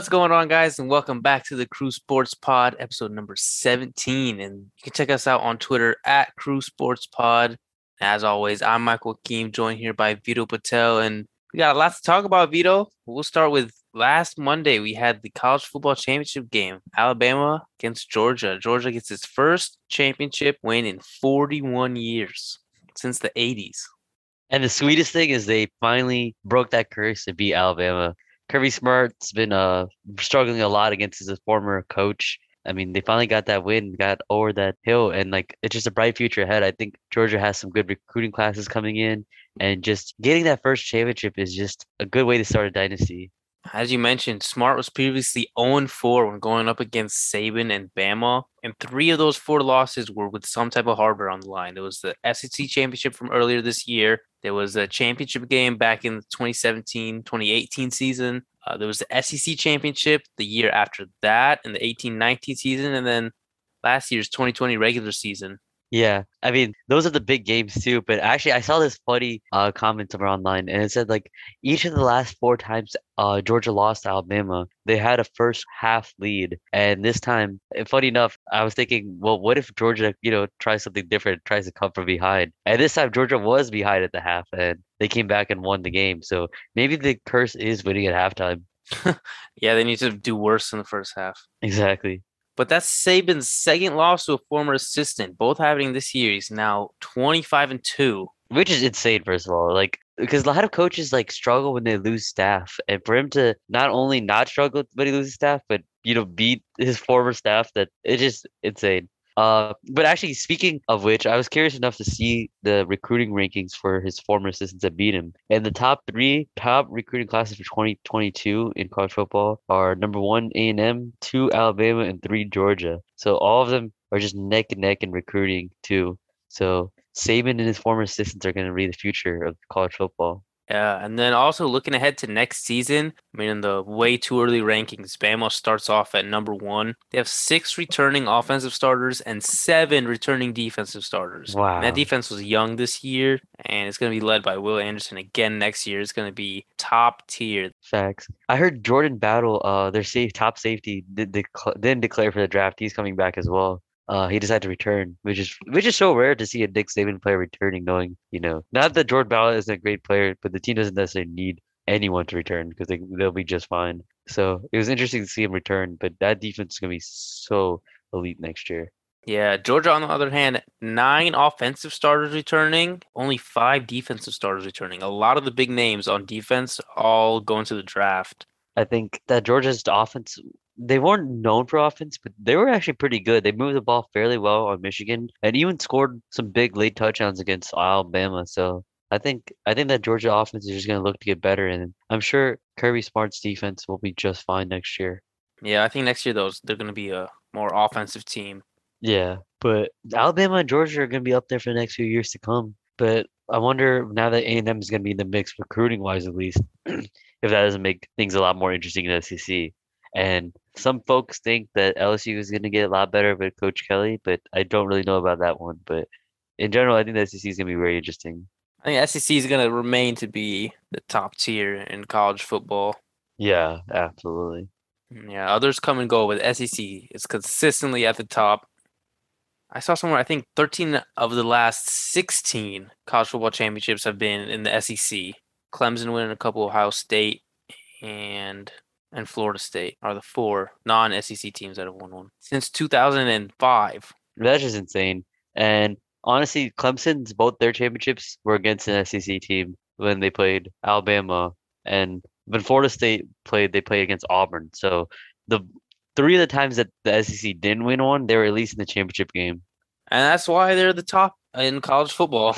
What's going on, guys, and welcome back to the Crew Sports Pod, episode number 17. And you can check us out on Twitter at Crew Sports Pod. As always, I'm Michael Keem, joined here by Vito Patel, and we got a lot to talk about, Vito. We'll start with last Monday. We had the college football championship game, Alabama against Georgia. Georgia gets its first championship win in 41 years since the 80s. And the sweetest thing is they finally broke that curse to beat Alabama. Kirby Smart's been uh struggling a lot against his former coach. I mean, they finally got that win, got over that hill, and like it's just a bright future ahead. I think Georgia has some good recruiting classes coming in, and just getting that first championship is just a good way to start a dynasty. As you mentioned, Smart was previously 0 4 when going up against Saban and Bama, and three of those four losses were with some type of hardware on the line. There was the SEC championship from earlier this year, there was a championship game back in the 2017 2018 season. Uh, there was the SEC championship the year after that in the 18 19 season, and then last year's 2020 regular season. Yeah, I mean those are the big games too. But actually, I saw this funny uh, comment somewhere online, and it said like each of the last four times uh, Georgia lost to Alabama, they had a first half lead, and this time, funny enough, I was thinking, well, what if Georgia, you know, tries something different, tries to come from behind, and this time Georgia was behind at the half, and they came back and won the game. So maybe the curse is winning at halftime. yeah, they need to do worse in the first half. Exactly. But that's Saban's second loss to a former assistant, both happening this year. He's now 25 and 2. Which is insane, first of all. Like, because a lot of coaches like struggle when they lose staff. And for him to not only not struggle when he loses staff, but you know, beat his former staff, that it's just insane. Uh, but actually, speaking of which, I was curious enough to see the recruiting rankings for his former assistants that beat him. And the top three top recruiting classes for 2022 in college football are number one A&M, two Alabama, and three Georgia. So all of them are just neck and neck in recruiting too. So Saban and his former assistants are going to be the future of college football. Yeah, and then also looking ahead to next season, I mean, in the way too early rankings, Bama starts off at number one. They have six returning offensive starters and seven returning defensive starters. Wow. And that defense was young this year, and it's going to be led by Will Anderson again next year. It's going to be top tier. Facts. I heard Jordan Battle, uh, their safe top safety, did, did, didn't declare for the draft. He's coming back as well uh, he decided to return, which is which is so rare to see a Nick Saban player returning, knowing you know not that Jordan Ballard isn't a great player, but the team doesn't necessarily need anyone to return because they they'll be just fine. So it was interesting to see him return, but that defense is gonna be so elite next year. Yeah, Georgia on the other hand, nine offensive starters returning, only five defensive starters returning. A lot of the big names on defense all going to the draft. I think that Georgia's offense they weren't known for offense, but they were actually pretty good. They moved the ball fairly well on Michigan and even scored some big late touchdowns against Alabama. So I think I think that Georgia offense is just going to look to get better, and I'm sure Kirby Smart's defense will be just fine next year. Yeah, I think next year those they're going to be a more offensive team. Yeah, but Alabama and Georgia are going to be up there for the next few years to come. But I wonder now that A&M is going to be in the mix recruiting wise, at least, if that doesn't make things a lot more interesting in the SEC. And some folks think that LSU is going to get a lot better with Coach Kelly, but I don't really know about that one. But in general, I think the SEC is going to be very interesting. I think SEC is going to remain to be the top tier in college football. Yeah, absolutely. Mm, yeah, others come and go, but SEC is consistently at the top. I saw somewhere I think 13 of the last 16 college football championships have been in the SEC. Clemson winning a couple, Ohio State, and and Florida State are the four non-SEC teams that have won one since 2005. That's just insane. And honestly, Clemson's both their championships were against an SEC team when they played Alabama, and when Florida State played, they played against Auburn. So the three of the times that the SEC didn't win one, they were at least in the championship game. And that's why they're the top in college football.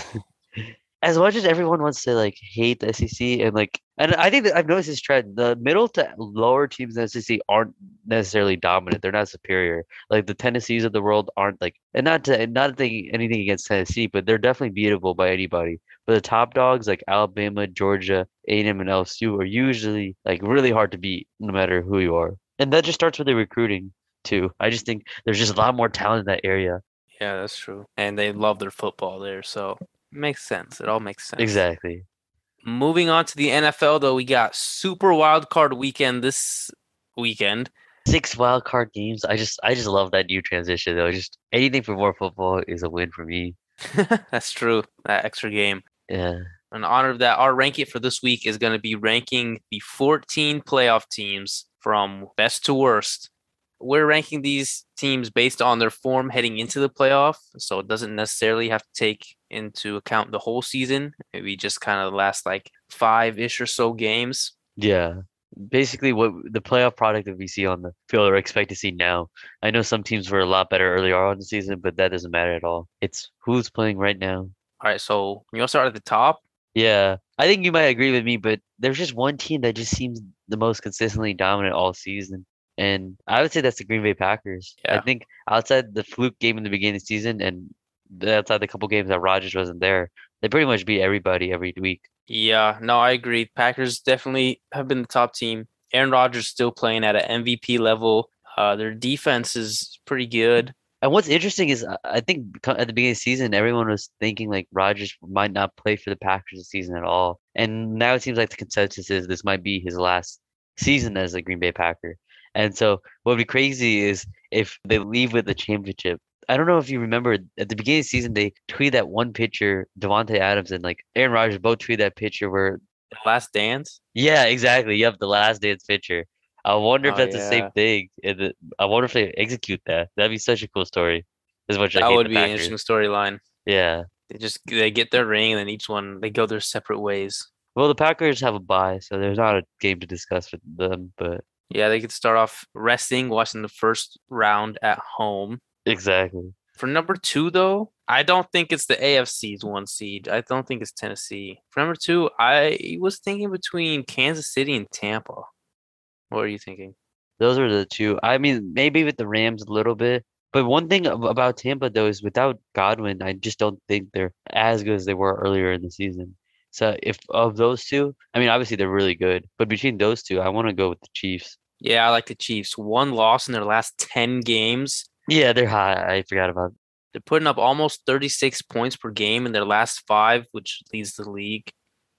as much as everyone wants to like hate the SEC and like, and I think that I've noticed this trend: the middle to lower teams in the SEC aren't necessarily dominant. They're not superior. Like the Tennessees of the world aren't like, and not to not anything against Tennessee, but they're definitely beatable by anybody. But the top dogs like Alabama, Georgia, A&M, and LSU are usually like really hard to beat, no matter who you are. And that just starts with the recruiting too. I just think there's just a lot more talent in that area. Yeah, that's true. And they love their football there, so Makes sense. It all makes sense. Exactly. Moving on to the NFL, though, we got Super Wild Card Weekend this weekend. Six wild card games. I just I just love that new transition though. Just anything for more football is a win for me. That's true. That extra game. Yeah. In honor of that, our ranking for this week is going to be ranking the 14 playoff teams from best to worst. We're ranking these teams based on their form heading into the playoff, so it doesn't necessarily have to take into account the whole season. Maybe just kind of the last like five ish or so games. Yeah. Basically, what the playoff product that we see on the field or expect to see now. I know some teams were a lot better earlier on in the season, but that doesn't matter at all. It's who's playing right now. All right, so you want to start at the top? Yeah, I think you might agree with me, but there's just one team that just seems the most consistently dominant all season. And I would say that's the Green Bay Packers. I think outside the fluke game in the beginning of the season and outside the couple games that Rodgers wasn't there, they pretty much beat everybody every week. Yeah, no, I agree. Packers definitely have been the top team. Aaron Rodgers still playing at an MVP level. Uh, their defense is pretty good. And what's interesting is uh, I think at the beginning of the season, everyone was thinking like Rodgers might not play for the Packers this season at all. And now it seems like the consensus is this might be his last season as a Green Bay Packer. And so what would be crazy is if they leave with the championship. I don't know if you remember at the beginning of the season, they tweeted that one picture, Davante Adams and like Aaron Rodgers both tweeted that picture where, The last dance. yeah, exactly. Yep, the last dance picture. I wonder if Oh, that's the same thing. I wonder if they execute that. That'd be such a cool story. As much as That would be an interesting storyline. Yeah. They just they get their ring and then each one they go their separate ways. Well, the Packers have a bye, so there's not a game to discuss with them, but Yeah, they could start off resting, watching the first round at home. exactly. For number two, though, I don't think it's the AFC's one seed. I don't think it's Tennessee. For number two, I was thinking between Kansas City and Tampa. What are you thinking? Those are the two. I mean, maybe with the Rams a little bit. But one thing about Tampa though is without Godwin, I just don't think they're as good as they were earlier in the season. So if of those two, I mean, obviously they're really good, but between those two, I want to go with the Chiefs. Yeah, I like the Chiefs. One loss in their last 10 games. Yeah, they're high. I forgot about. They're putting up almost 36 points per game in their last five, which leads the league.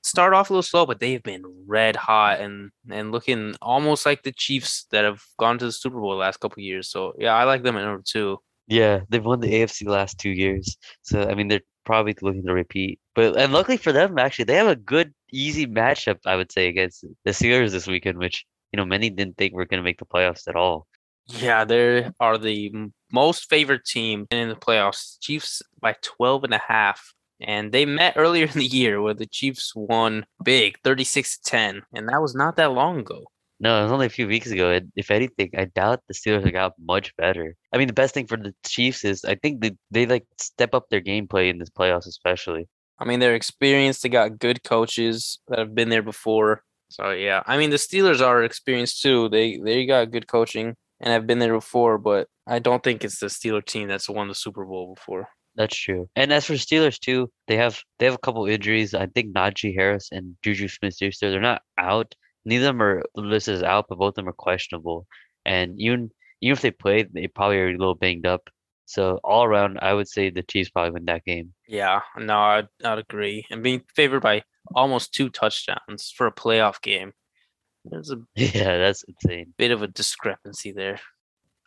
Start off a little slow, but they've been red hot and and looking almost like the Chiefs that have gone to the Super Bowl the last couple of years. So yeah, I like them at number two. Yeah, they've won the AFC last two years. So I mean, they're probably looking to repeat. But and luckily for them, actually, they have a good, easy matchup. I would say against the Steelers this weekend, which you know many didn't think were going to make the playoffs at all. Yeah, they are the most favored team in the playoffs. Chiefs by 12 and a half. And they met earlier in the year where the Chiefs won big, 36 to 10. And that was not that long ago. No, it was only a few weeks ago. And if anything, I doubt the Steelers have got much better. I mean, the best thing for the Chiefs is I think they they like step up their gameplay in this playoffs, especially. I mean, they're experienced. They got good coaches that have been there before. So yeah, I mean, the Steelers are experienced too. They they got good coaching and have been there before. But I don't think it's the Steeler team that's won the Super Bowl before. That's true. And as for Steelers too, they have they have a couple injuries. I think Najee Harris and Juju Smith-Schuster, they're not out. Neither of them are listed as out, but both of them are questionable. And even even if they played, they probably are a little banged up. So all around, I would say the Chiefs probably win that game. Yeah, no, I'd, I'd agree. And being favored by almost two touchdowns for a playoff game, there's a Yeah, that's insane. bit of a discrepancy there.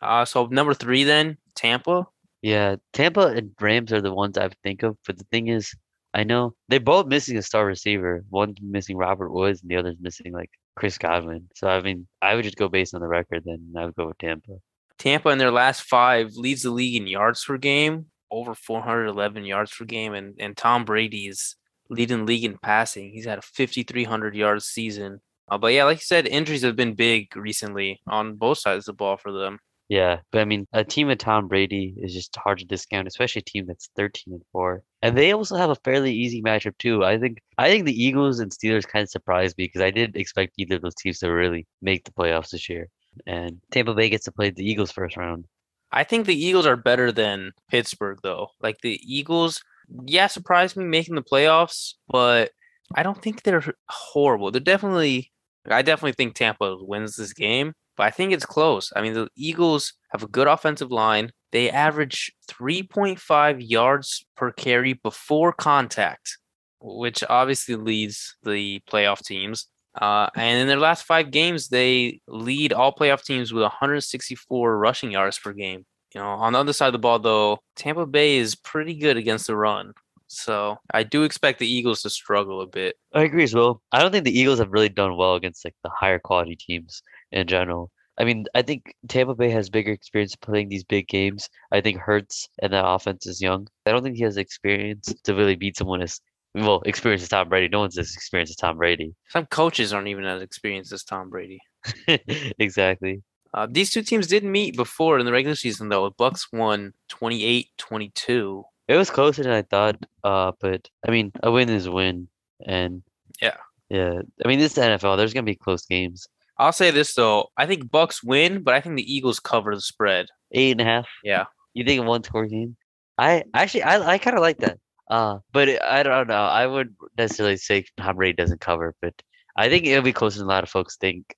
Uh, so number three then, Tampa. Yeah, Tampa and Rams are the ones I think of. But the thing is, I know they're both missing a star receiver. One's missing Robert Woods, and the other's missing like Chris Godwin. So I mean, I would just go based on the record. Then I would go with Tampa. Tampa in their last five leads the league in yards per game, over 411 yards per game, and and Tom Brady's leading league in passing. He's had a 5,300 yards season. Uh, but yeah, like you said, injuries have been big recently on both sides of the ball for them. Yeah, but I mean, a team with Tom Brady is just hard to discount, especially a team that's 13 and 4. And they also have a fairly easy matchup too. I think I think the Eagles and Steelers kind of surprised me because I didn't expect either of those teams to really make the playoffs this year. And Tampa Bay gets to play the Eagles first round. I think the Eagles are better than Pittsburgh, though. Like the Eagles, yeah, surprised me making the playoffs, but I don't think they're horrible. They're definitely, I definitely think Tampa wins this game, but I think it's close. I mean, the Eagles have a good offensive line. They average 3.5 yards per carry before contact, which obviously leads the playoff teams. Uh, and in their last five games, they lead all playoff teams with 164 rushing yards per game. You know, on the other side of the ball, though, Tampa Bay is pretty good against the run. So I do expect the Eagles to struggle a bit. I agree as well. I don't think the Eagles have really done well against like the higher quality teams in general. I mean, I think Tampa Bay has bigger experience playing these big games. I think Hurts and the offense is young. I don't think he has experience to really beat someone as well experienced as Tom Brady. No one's as experienced as Tom Brady. Some coaches aren't even as experienced as Tom Brady. exactly. Uh, these two teams did meet before in the regular season, though. Bucks won 28 22. It was closer than I thought, uh, but I mean, a win is a win. And yeah, yeah. I mean, this is NFL. There's going to be close games. I'll say this though. I think Bucks win, but I think the Eagles cover the spread. Eight and a half. Yeah. You think one score game? I actually I, I kind of like that. Uh, but it, I don't know. I would necessarily say Tom Brady doesn't cover, but I think it'll be closer than a lot of folks think.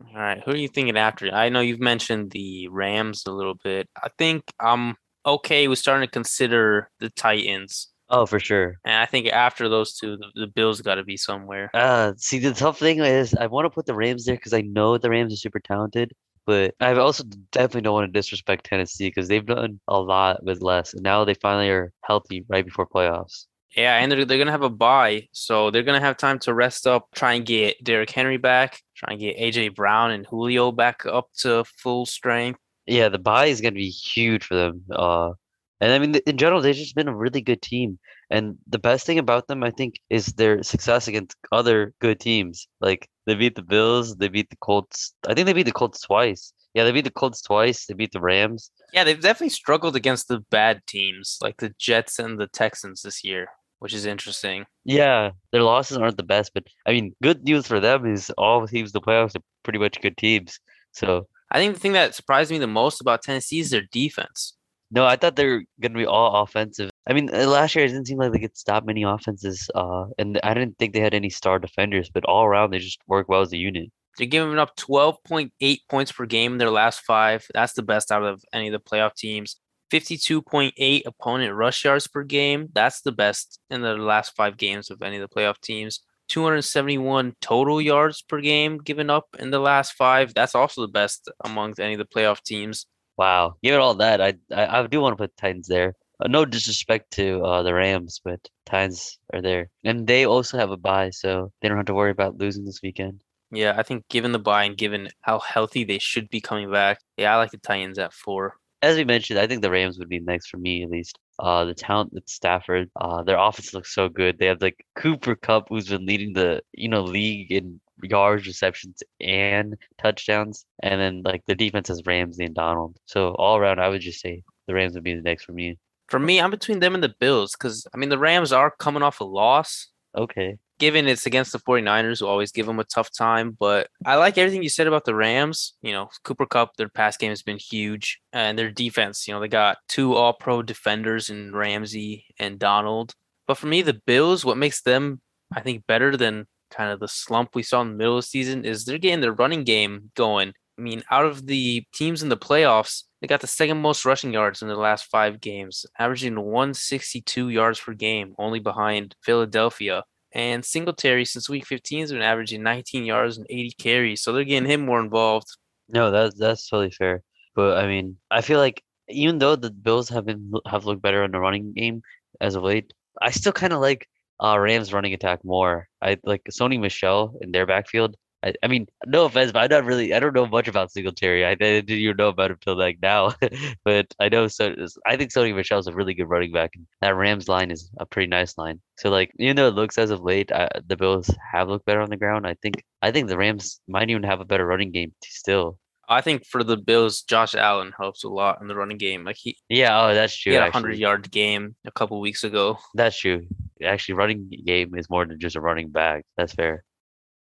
All right, who are you thinking after? I know you've mentioned the Rams a little bit. I think I'm okay with starting to consider the Titans. Oh, for sure. And I think after those two, the, the Bills got to be somewhere. Uh, see, the tough thing is I want to put the Rams there because I know the Rams are super talented, but I also definitely don't want to disrespect Tennessee because they've done a lot with less, and now they finally are healthy right before playoffs. Yeah, and they're, they're gonna have a bye, so they're gonna have time to rest up, try and get Derrick Henry back, try and get AJ Brown and Julio back up to full strength. Yeah, the bye is gonna be huge for them. Uh, and I mean, in general, they've just been a really good team. And the best thing about them, I think, is their success against other good teams. Like they beat the Bills, they beat the Colts. I think they beat the Colts twice. Yeah, they beat the Colts twice. They beat the Rams. Yeah, they've definitely struggled against the bad teams like the Jets and the Texans this year, which is interesting. Yeah, their losses aren't the best, but I mean, good news for them is all teams in the playoffs are pretty much good teams. So I think the thing that surprised me the most about Tennessee is their defense. No, I thought they were going to be all offensive. I mean, uh, last year it didn't seem like they could stop many offenses, uh, and I didn't think they had any star defenders. But all around, they just work well as a unit. They're giving up 12.8 points per game in their last five. That's the best out of any of the playoff teams. 52.8 opponent rush yards per game. That's the best in the last five games of any of the playoff teams. 271 total yards per game given up in the last five. That's also the best amongst any of the playoff teams. Wow, given all that, I I, I do want to put Titans there. Uh, no disrespect to uh, the Rams, but Titans are there, and they also have a bye, so they don't have to worry about losing this weekend. Yeah, I think given the bye and given how healthy they should be coming back, yeah, I like the Titans at four. As we mentioned, I think the Rams would be next for me at least. Uh, the talent at Stafford, uh, their offense looks so good. They have like Cooper Kupp, who's been leading the you know league in yards, receptions, and touchdowns. And then like the defense has Ramsey and Donald. So all around, I would just say the Rams would be the next for me. For me, I'm between them and the Bills because I mean the Rams are coming off a loss. Okay. Given it's against the 49ers, who always give them a tough time, but I like everything you said about the Rams. You know, Cooper Kupp, their pass game has been huge, and their defense. You know, they got two All-Pro defenders in Ramsey and Donald. But for me, the Bills, what makes them, I think, better than kind of the slump we saw in the middle of the season is they're getting their running game going. I mean, out of the teams in the playoffs, they got the second most rushing yards in the last five games, averaging 162 yards per game, only behind Philadelphia. And Singletary, since week 15, has been averaging 19 yards and 80 carries. So they're getting him more involved. No, that's that's totally fair. But I mean, I feel like even though the Bills have been have looked better in the running game as of late, I still kind of like uh, Rams running attack more. I like Sony Michel in their backfield. I, I mean, no offense, but I don't really. I don't know much about Singletary. I didn't even know about him till like now. but I know so. I think Sony Michel is a really good running back, and that Rams line is a pretty nice line. So like, even though it looks as of late, I, the Bills have looked better on the ground. I think I think the Rams might even have a better running game still. I think for the Bills, Josh Allen helps a lot in the running game. Like he, yeah, oh, that's true. He had a hundred yard game a couple weeks ago. That's true. Actually, running game is more than just a running back. That's fair.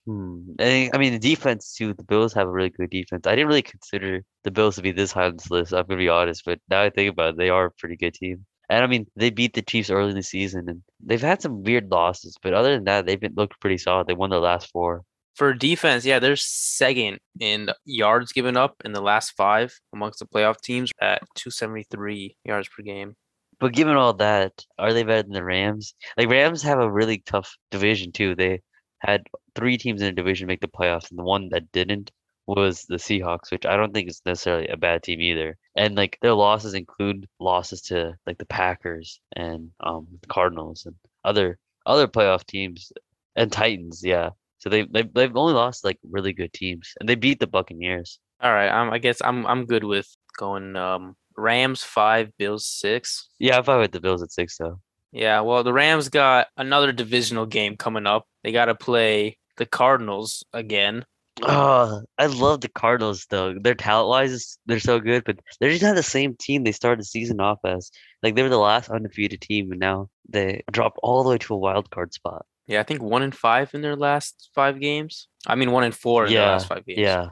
Hmm. I mean, the defense too. The Bills have a really good defense. I didn't really consider the Bills to be this high on this list. I'm gonna be honest, but now I think about it, they are a pretty good team. And I mean, they beat the Chiefs early in the season, and they've had some weird losses. But other than that, they've been looked pretty solid. They won their last four. For defense, yeah, they're second in yards given up in the last five amongst the playoff teams at 273 yards per game. But given all that, are they better than the Rams? Like Rams have a really tough division too. They had three teams in a division make the playoffs, and the one that didn't was the Seahawks, which I don't think is necessarily a bad team either. And like their losses include losses to like the Packers and um the Cardinals and other other playoff teams and Titans, yeah. So they they've, they've only lost like really good teams, and they beat the Buccaneers. All right, um, I guess I'm I'm good with going um Rams five, Bills six. Yeah, I thought with the Bills at six though. Yeah, well, the Rams got another divisional game coming up. They got to play the Cardinals again. Oh, I love the Cardinals though. Their talent wise, they're so good, but they're just not the same team they started the season off as. Like they were the last undefeated team, and now they dropped all the way to a wild card spot. Yeah, I think one in five in their last five games. I mean, one in four in their last five games. Yeah.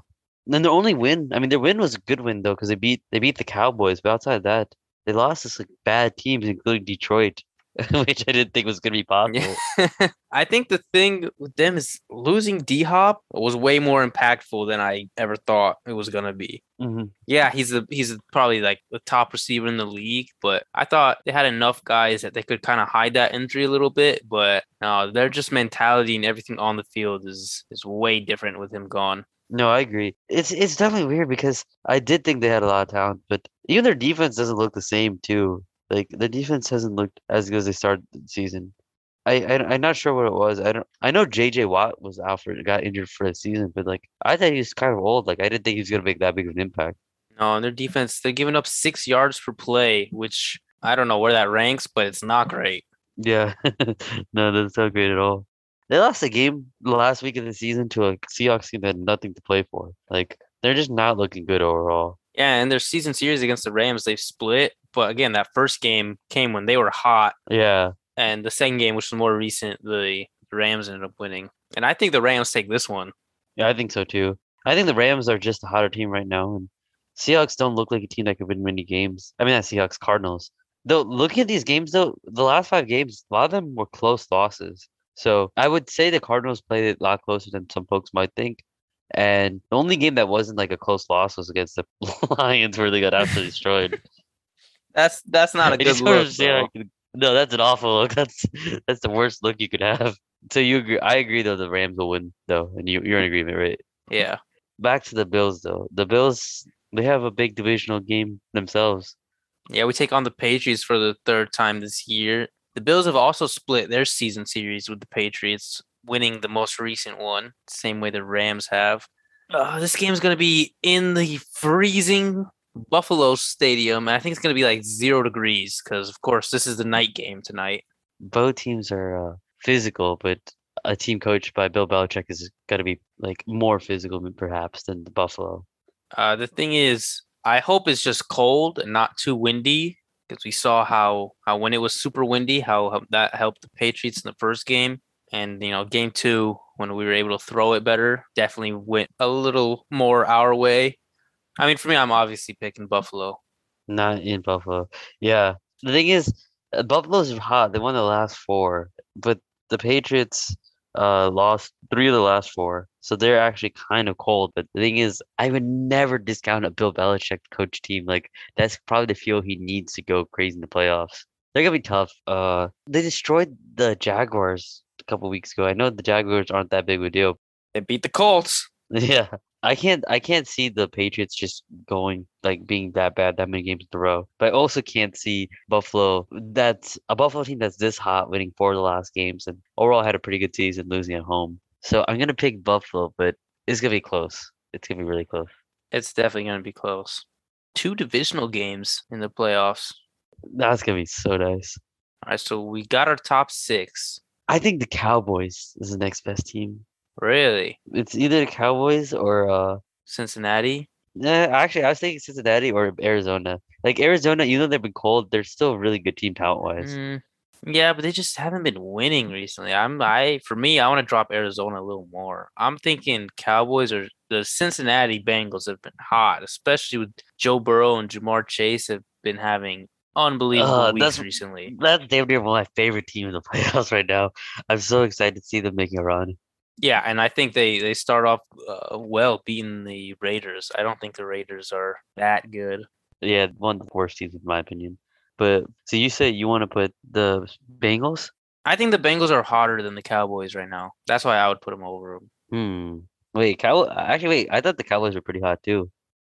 And then their only win, I mean, their win was a good win though, because they beat they beat the Cowboys. But outside of that, they lost to like bad teams, including Detroit, which I didn't think was gonna be possible. Yeah. I think the thing with them is losing D Hop was way more impactful than I ever thought it was gonna be. hmm Yeah, he's a he's probably like the top receiver in the league, but I thought they had enough guys that they could kind of hide that injury a little bit. But no, their just mentality and everything on the field is is way different with him gone. No, I agree. It's it's definitely weird because I did think they had a lot of talent, but even their defense doesn't look the same too. Like the defense hasn't looked as good as they started the season. I, I I'm not sure what it was. I don't. I know J.J. Watt was out for got injured for the season, but like I thought he was kind of old. Like I didn't think he was gonna make that big of an impact. No, and their defense they're giving up six yards per play, which I don't know where that ranks, but it's not great. Yeah, no, that's not great at all. They lost a game last week of the season to a Seahawks team that had nothing to play for. Like they're just not looking good overall. Yeah, and their season series against the Rams they've split, but again that first game came when they were hot, Yeah, and the second game, which was more recent, the Rams ended up winning. And I think the Rams take this one. yeah, I think so too. I think the Rams are just a hotter team right now, and Seahawks don't look like a team that could win many games. I mean, not Seahawks, Cardinals. Though looking at these games, though, the last five games, a lot of them were close losses. So I would say the Cardinals played it a lot closer than some folks might think. And the only game that wasn't like a close loss was against the Lions, where they got absolutely destroyed. That's that's not a good look. understand how you could- No, that's an awful look. That's that's the worst look you could have. So you agree? I agree though. The Rams will win though, and you you're in agreement, right? Yeah. Back to the Bills though. The Bills they have a big divisional game themselves. Yeah, we take on the Patriots for the third time this year. The Bills have also split their season series with the Patriots, winning the most recent one, same way the Rams have. Uh, this game's going to be in the freezing Buffalo Stadium. and I think it's going to be like zero degrees because, of course, this is the night game tonight. Both teams are uh, physical, but a team coached by Bill Belichick is going to be like more physical perhaps than the Buffalo. Uh, the thing is, I hope it's just cold and not too windy because we saw how, how when it was super windy, how, how that helped the Patriots in the first game. And, you know, game two, when we were able to throw it better, definitely went a little more our way. I mean, for me, I'm obviously picking Buffalo. Not in Buffalo. Yeah. The thing is, uh, Buffalo's hot. They won the last four, but the Patriots uh lost three of the last four. So they're actually kind of cold. But the thing is, I would never discount a Bill Belichick coach team. Like that's probably the fuel he needs to go crazy in the playoffs. They're gonna be tough. Uh they destroyed the Jaguars a couple weeks ago. I know the Jaguars aren't that big of a deal. They beat the Colts. Yeah. I can't I can't see the Patriots just going like being that bad that many games in a row. But I also can't see Buffalo that's a Buffalo team that's this hot winning four of the last games and overall had a pretty good season losing at home. So I'm gonna pick Buffalo, but it's gonna be close. It's gonna be really close. It's definitely going to be close. Two divisional games in the playoffs. That's gonna be so nice. All right, so we got our top six. I think the Cowboys is the next best team. Really? It's either the Cowboys or uh Cincinnati? nah, actually I was thinking Cincinnati or Arizona. Like Arizona, even though they've been cold, they're still a really good team talent wise. Mm, yeah, but they just haven't been winning recently. I'm I for me, I want to drop Arizona a little more. I'm thinking Cowboys or the Cincinnati Bengals have been hot, especially with Joe Burrow and Ja'Marr Chase have been having unbelievable Uh, weeks that's- recently. That's damn near my favorite team in the playoffs right now. I'm so excited to see them making a run. Yeah, and I think they they start off uh, well beating the Raiders. I don't think the Raiders are that good. Yeah, one of the worst teams in my opinion. But so you say you want to put the Bengals? I think the Bengals are hotter than the Cowboys right now. That's why I would put them over them. Hmm. Wait, Cow. Actually, wait. I thought the Cowboys were pretty hot too.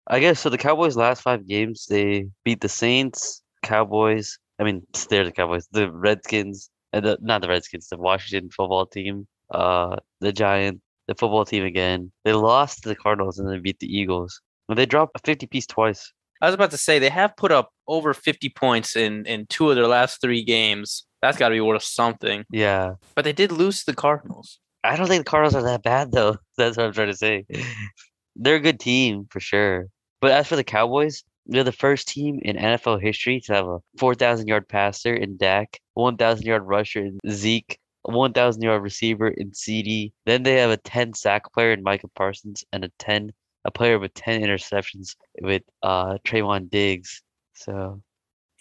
I guess so. The Cowboys' last five games, they beat the Saints, Cowboys. I mean, they're the Cowboys, the Redskins, and the not the Redskins, the Washington football team, uh, the Giants, the football team again. They lost to the Cardinals and then beat the Eagles. But they dropped a 50 piece twice. I was about to say they have put up over 50 points in in two of their last three games. That's got to be worth something. Yeah. But they did lose to the Cardinals. I don't think the Cardinals are that bad though. That's what I'm trying to say. They're a good team for sure. But as for the Cowboys, they're the first team in NFL history to have a 4,000 yard passer in Dak, 1,000 yard rusher in Zeke, 1,000 yard receiver in CeeDee. Then they have a 10 sack player in Micah Parsons and a 10 a player with 10 interceptions with uh Trevon Diggs. So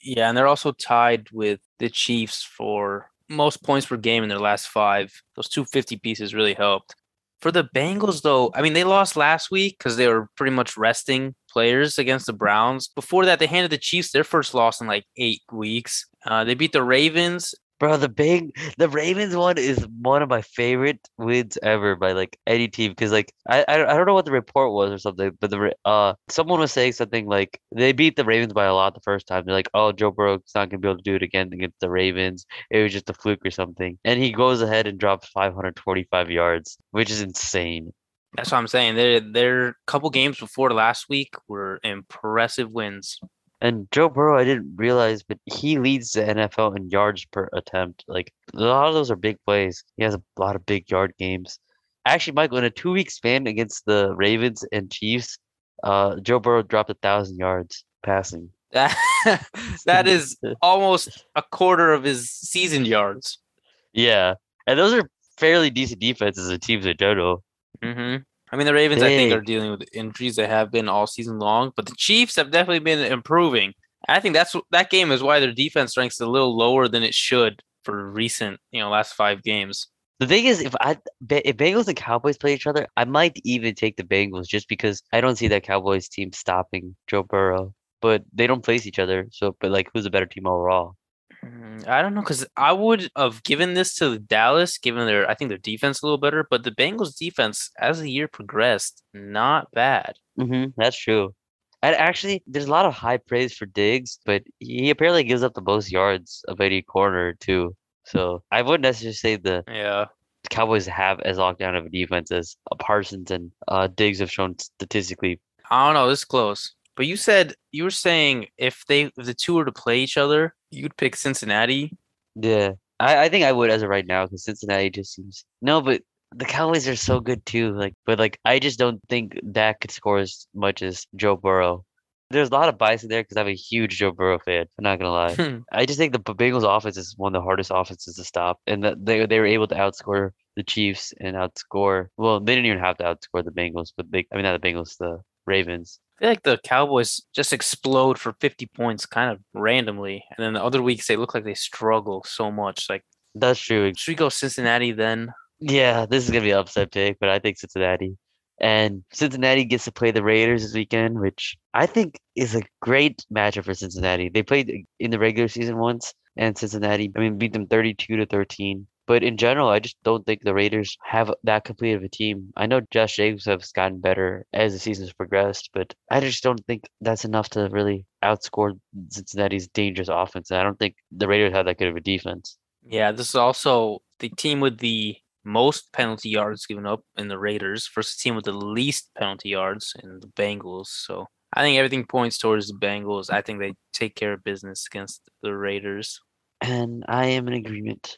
Yeah, and they're also tied with the Chiefs for most points per game in their last five. Those two fifty pieces really helped. For the Bengals, though, I mean, they lost last week because they were pretty much resting players against the Browns. Before that, they handed the Chiefs their first loss in like eight weeks. Uh, they beat the Ravens Bro, the big the Ravens one is one of my favorite wins ever by like any team because like I, I don't know what the report was or something, but the uh someone was saying something like they beat the Ravens by a lot the first time. They're like, oh, Joe Burrow's not gonna be able to do it again against the Ravens. It was just a fluke or something, and he goes ahead and drops 525 yards, which is insane. That's what I'm saying. Their their couple games before last week were impressive wins. And Joe Burrow, I didn't realize, but he leads the NFL in yards per attempt. Like a lot of those are big plays. He has a lot of big yard games. Actually, Michael, in a two-week span against the Ravens and Chiefs, uh, Joe Burrow dropped a thousand yards passing. That is almost a quarter of his season yards. Yeah, and those are fairly decent defenses and teams in general. hmm I mean, the Ravens, I think, are dealing with injuries. They have been all season long, but the Chiefs have definitely been improving. I think that's that game is why their defense ranks a little lower than it should for recent, you know, last five games. The thing is, if I if Bengals and Cowboys play each other, I might even take the Bengals just because I don't see that Cowboys team stopping Joe Burrow. But they don't face each other, so but like, who's a better team overall? Mm, I don't know because I would have given this to Dallas, given their I think their defense a little better, but the Bengals defense as the year progressed, not bad. Mm-hmm, that's true. And actually, there's a lot of high praise for Diggs, but he apparently gives up the most yards of any corner too. So I wouldn't necessarily say the Yeah. Cowboys have as locked down of a defense as Parsons and uh, Diggs have shown statistically. I don't know. This is close. But you said you were saying if they if the two were to play each other, you'd pick Cincinnati. Yeah, I, I think I would as of right now because Cincinnati just seems no, but the Cowboys are so good too. Like, but like I just don't think Dak could score as much as Joe Burrow. There's a lot of bias in there because I'm a huge Joe Burrow fan. I'm not gonna lie. Hmm. I just think the Bengals offense is one of the hardest offenses to stop, and that they they were able to outscore the Chiefs and outscore. Well, they didn't even have to outscore the Bengals, but they I mean not the Bengals, the Ravens. I feel like the Cowboys just explode for 50 points kind of randomly. And then the other weeks they look like they struggle so much. Like, That's true. should we go Cincinnati then? Yeah, this is gonna be an upset pick, but I think Cincinnati. And Cincinnati gets to play the Raiders this weekend, which I think is a great matchup for Cincinnati. They played in the regular season once, and Cincinnati, I mean, beat them 32 to 13. But in general, I just don't think the Raiders have that complete of a team. I know Josh Jacobs has gotten better as the season's progressed, but I just don't think that's enough to really outscore Cincinnati's dangerous offense. And I don't think the Raiders have that good of a defense. Yeah, this is also the team with the most penalty yards given up in the Raiders versus the team with the least penalty yards in the Bengals. So I think everything points towards the Bengals. I think they take care of business against the Raiders. And I am in agreement.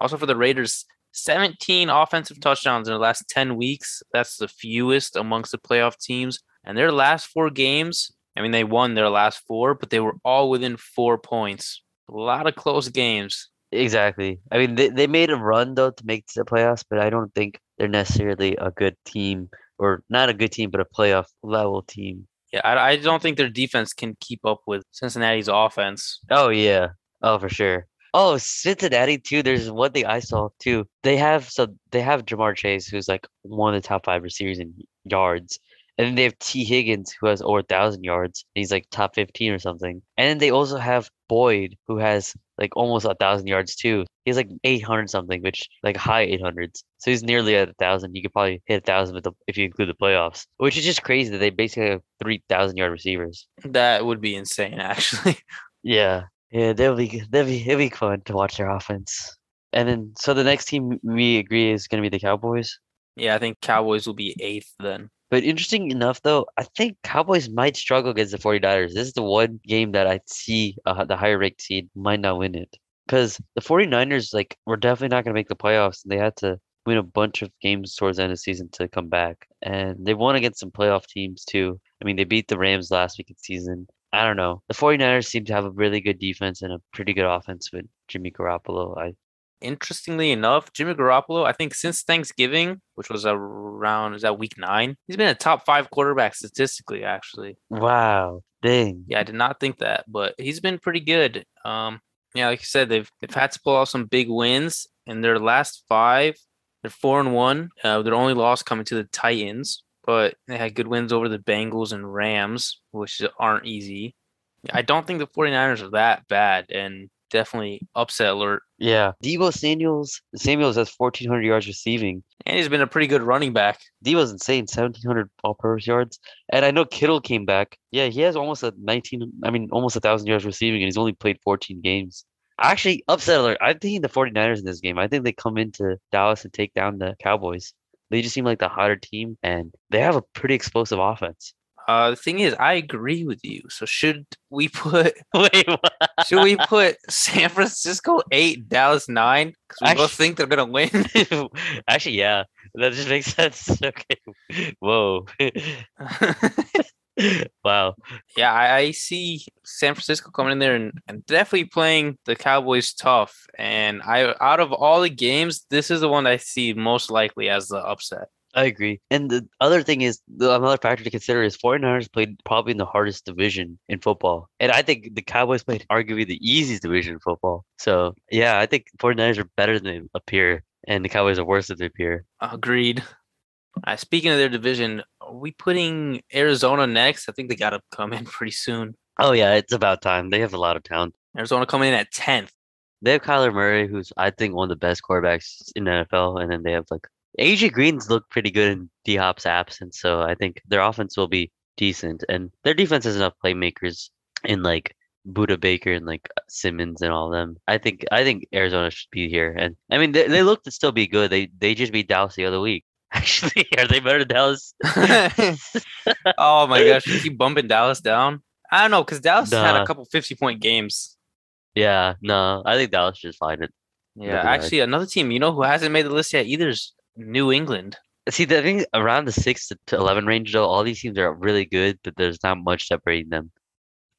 Also for the Raiders, 17 offensive touchdowns in the last 10 weeks. That's the fewest amongst the playoff teams. And their last four games, I mean, they won their last four, but they were all within four points. A lot of close games. Exactly. I mean, they, they made a run though to make the playoffs, but I don't think they're necessarily a good team or not a good team, but a playoff level team. Yeah, I, I don't think their defense can keep up with Cincinnati's offense. Oh yeah. Oh for sure. Oh, Cincinnati too. There's one thing I saw too. They have so they have Ja'Marr Chase, who's like one of the top five receivers in yards. And then they have Tee Higgins, who has over a thousand yards. He's like top 15 or something. And then they also have Boyd, who has like almost a thousand yards too. He's like 800 something, which like high 800s. So he's nearly at a thousand. You could probably hit a thousand with the, if you include the playoffs, which is just crazy that they basically have 3,000 yard receivers. That would be insane, actually. Yeah, yeah, they'll be they'll be it'll be fun to watch their offense. And then so the next team we agree is going to be the Cowboys. Yeah, I think Cowboys will be eighth then. But interesting enough, though, I think Cowboys might struggle against the 49ers. This is the one game that I see uh, the higher ranked seed might not win it. Because the 49ers, like, were definitely not going to make the playoffs, and they had to win a bunch of games towards the end of the season to come back. And they won against some playoff teams, too. I mean, they beat the Rams last week in season. I don't know. The 49ers seem to have a really good defense and a pretty good offense with Jimmy Garoppolo. I Interestingly enough, Jimmy Garoppolo, I think since Thanksgiving, which was around is that week nine, he's been a top five quarterback statistically. Actually, wow, dang. yeah, I did not think that, but he's been pretty good. Um, yeah, like you said, they've they've had to pull off some big wins in their last five. They're four and one. Uh, their only loss coming to the Titans, but they had good wins over the Bengals and Rams, which aren't easy. I don't think the 49ers are that bad, and definitely upset alert. Yeah. Deebo Samuels Samuels has 1,400 yards receiving. And he's been a pretty good running back. Deebo's insane, 1,700 all-purpose yards. And I know Kittle came back. Yeah, he has almost a 19, I mean, almost a 1,000 yards receiving, and he's only played 14 games. Actually, upset alert. I'm thinking the 49ers in this game. I think they come into Dallas and take down the Cowboys. They just seem like the hotter team, and they have a pretty explosive offense. Uh, the thing is, I agree with you. So should we put Wait, what? should we put San Francisco eight, Dallas nine? Because we both think they're gonna win. Actually, yeah, that just makes sense. Okay. Whoa. wow. yeah, I, I see San Francisco coming in there and, and definitely playing the Cowboys tough. And I out of all the games, this is the one I see most likely as the upset. I agree. And the other thing is, another factor to consider is 49ers played probably in the hardest division in football. And I think the Cowboys played arguably the easiest division in football. So, yeah, I think 49ers are better than they appear, and the Cowboys are worse than they appear. Agreed. Uh, speaking of their division, are we putting Arizona next? I think they gotta come in pretty soon. Oh, yeah, it's about time. They have a lot of talent. Arizona coming in at tenth. They have Kyler Murray, who's, I think, one of the best quarterbacks in the NFL. And then they have, like, AJ Green's looked pretty good in D Hop's absence. So I think their offense will be decent. And their defense has enough playmakers in, like, Budda Baker and like Simmons and all of them. I think I think Arizona should be here. And I mean they, they look to still be good. They they just beat Dallas the other week. Actually, are they better than Dallas? oh my gosh, you keep bumping Dallas down. I don't know because Dallas had a couple fifty-point games. yeah, no, I think Dallas should find it. Yeah, that. actually, another team you know who hasn't made the list yet either is New England. See, the thing around the six to- to eleven range though, all these teams are really good, but there's not much separating them.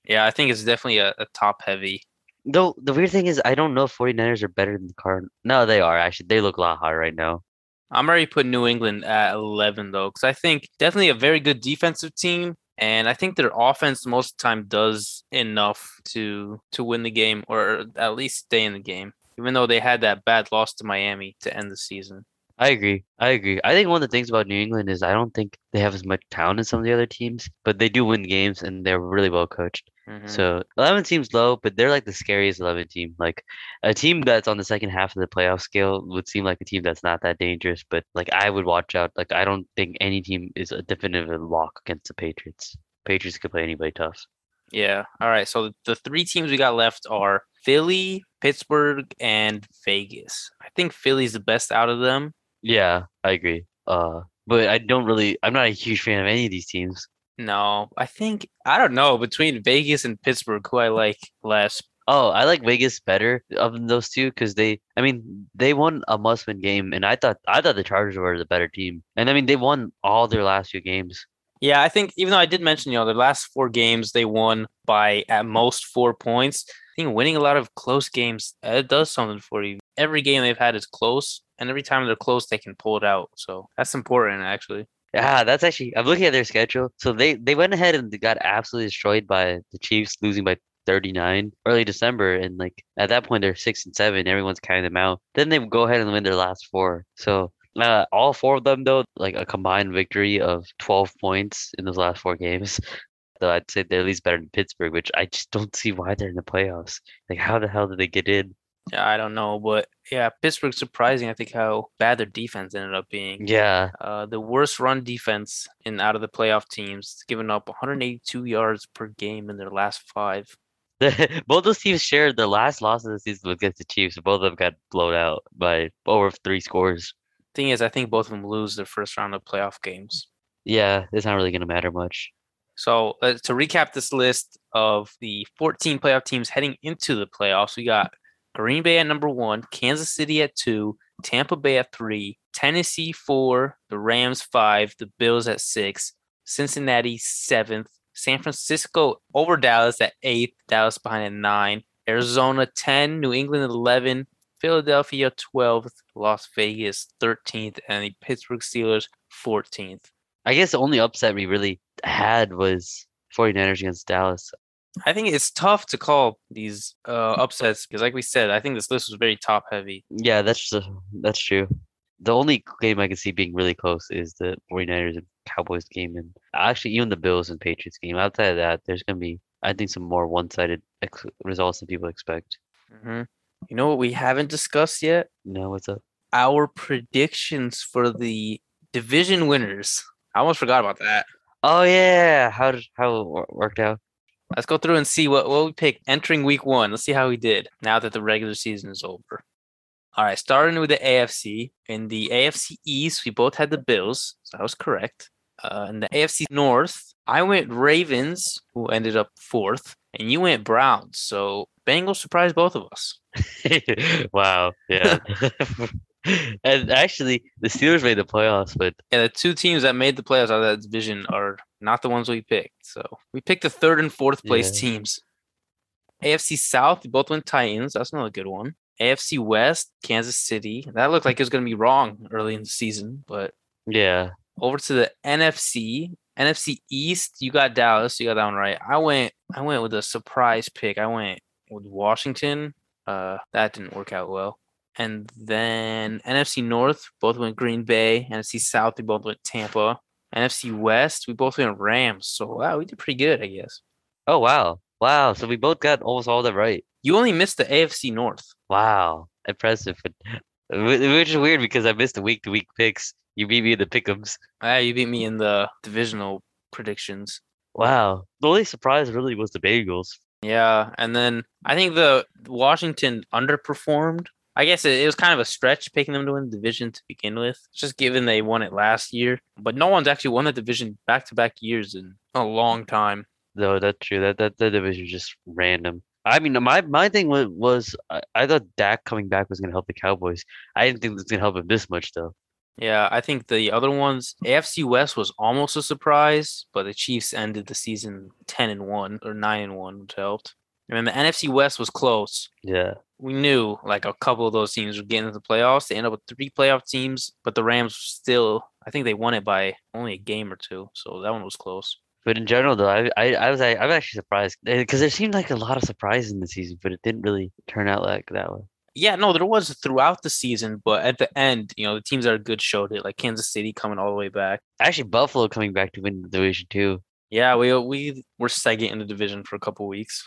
Yeah, I think it's definitely a, a top heavy. Though the weird thing is, I don't know if 49ers are better than the Cardinals. No, they are actually. They look a lot hotter right now. I'm already putting New England at 11 though, because I think definitely a very good defensive team, and I think their offense most of the time does enough to to win the game or at least stay in the game, even though they had that bad loss to Miami to end the season. I agree. I agree. I think one of the things about New England is I don't think they have as much talent as some of the other teams, but they do win games and they're really well coached. Mhm. So 11 teams low, but they're like the scariest 11 team. Like a team that's on the second half of the playoff scale would seem like a team that's not that dangerous, but like I would watch out. Like I don't think any team is a definitive lock against the Patriots. Patriots could play anybody tough. Yeah. All right. So the three teams we got left are Philly, Pittsburgh, and Vegas. I think Philly's the best out of them. Yeah, I agree. Uh, but I don't really. I'm not a huge fan of any of these teams. No, I think I don't know between Vegas and Pittsburgh who I like less. Oh, I like Vegas better of those two because they, I mean, they won a must-win game, and I thought I thought the Chargers were the better team, and I mean they won all their last few games. Yeah, I think even though I did mention, you know, their last four games they won by at most four points. I think winning a lot of close games it does something for you. Every game they've had is close, and every time they're close, they can pull it out. So that's important, actually. Yeah, that's actually. I'm looking at their schedule. So they they went ahead and got absolutely destroyed by the Chiefs, losing by 39 early December, and like at that point they're six and seven. Everyone's counting them out. Then they go ahead and win their last four. So uh, all four of them though, like a combined victory of 12 points in those last four games. though I'd say they're at least better than Pittsburgh, which I just don't see why they're in the playoffs. Like, how the hell did they get in? Yeah, I don't know, but yeah, Pittsburgh's surprising. I think how bad their defense ended up being. Yeah, Uh, the worst run defense in out of the playoff teams, giving up 182 yards per game in their last five. both those teams shared the last loss of the season was against the Chiefs. Both of them got blown out by over three scores. Thing is, I think both of them lose their first round of playoff games. Yeah, it's not really going to matter much. So uh, to recap this list of the 14 playoff teams heading into the playoffs, we got Green Bay at number one, Kansas City at two, Tampa Bay at three, Tennessee four, the Rams five, the Bills at six, Cincinnati seventh, San Francisco over Dallas at eighth, Dallas behind at nine, Arizona 10, New England 11, Philadelphia 12th, Las Vegas 13th, and the Pittsburgh Steelers 14th. I guess the only upset we really had was 49ers against Dallas. I think it's tough to call these uh, upsets because, like we said, I think this list was very top heavy. Yeah, that's uh, that's true. The only game I can see being really close is the 49ers and Cowboys game, and actually even the Bills and Patriots game. Outside of that, there's gonna be I think some more one-sided ex- results than people expect. hmm You know what we haven't discussed yet? No, what's up? Our predictions for the division winners. I almost forgot about that. Oh yeah, how did how it worked out? Let's go through and see what, what we picked entering week one. Let's see how we did now that the regular season is over. All right, starting with the AFC. In the AFC East, we both had the Bills. So that was correct. Uh, in the AFC North, I went Ravens, who ended up fourth, and you went Browns. So Bengals surprised both of us. wow, yeah. and actually, the Steelers made the playoffs, but Yeah, the two teams that made the playoffs out of that division are not the ones we picked. So we picked the third and fourth place Yeah. teams. AFC South, we both went Titans. That's another good one. AFC West, Kansas City. That looked like it was going to be wrong early in the season, but yeah, over to the NFC, NFC East, you got Dallas. You got that one right. I went. I went with a surprise pick. I went with Washington. Uh, that didn't work out well. And then NFC North, both went Green Bay. NFC South, we both went Tampa. NFC West, we both went Rams. So wow, we did pretty good, I guess. Oh wow, wow! So we both got almost all them right. You only missed the AFC North. Wow, impressive. Which is weird because I missed the week to week picks. You beat me in the pick'ems. Ah, you beat me in the divisional predictions. Wow. The only surprise really was the Bengals. Yeah, and then I think the Washington underperformed. I guess it, it was kind of a stretch picking them to win the division to begin with, just given they won it last year. But no one's actually won the division back to back years in a long time. No, that's true. That that the division is just random. I mean, my my thing was was I, I thought Dak coming back was gonna help the Cowboys. I didn't think it was gonna help him this much though. Yeah, I think the other ones, AFC West was almost a surprise, but the Chiefs ended the season ten and one or nine and one, which helped. And then the NFC West was close. Yeah. we knew like a couple of those teams would get into the playoffs. They ended up with three playoff teams, but the Rams still, I think they won it by only a game or two. So that one was close. But in general, though, I I, I was I, I'm actually surprised eh, because there seemed like a lot of surprises in the season, but it didn't really turn out like that way. Yeah, no, there was throughout the season, but at the end, you know, the teams that are good showed it, like Kansas City coming all the way back. Actually, Buffalo coming back to win the division too. Yeah, we we were second in the division for a couple weeks.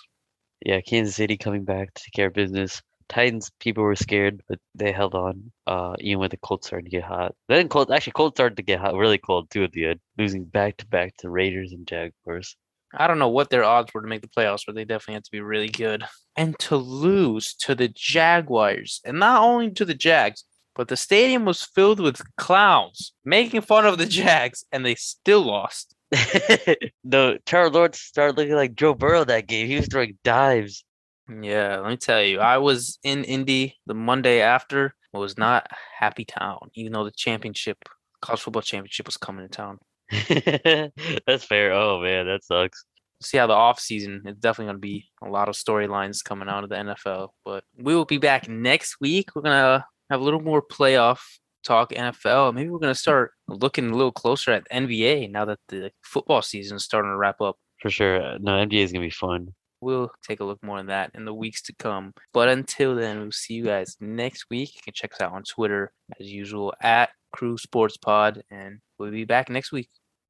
Yeah, Kansas City coming back to take care of business. Titans, people were scared, but they held on. Uh, even when the Colts started to get hot. Then Colts actually Colts started to get hot, really cold too at the end, losing back to back to Raiders and Jaguars. I don't know what their odds were to make the playoffs, but they definitely had to be really good. And to lose to the Jaguars, and not only to the Jags, but the stadium was filled with clowns making fun of the Jags, and they still lost. no, Trevor Lawrence started looking like Joe Burrow that game. He was throwing dives. Yeah, let me tell you, I was in Indy the Monday after. It was not a happy town, even though the championship, college football championship, was coming to town. That's fair. Oh man, that sucks. see how the off season is definitely going to be a lot of storylines coming out of the NFL. But we will be back next week. We're gonna have a little more playoff talk NFL. Maybe we're gonna start looking a little closer at NBA now that the football season is starting to wrap up. For sure. Uh, No, NBA is gonna be fun. We'll take a look more on that in the weeks to come. But until then, we'll see you guys next week. You can check us out on Twitter as usual at Crew Sports Pod, and we'll be back next week.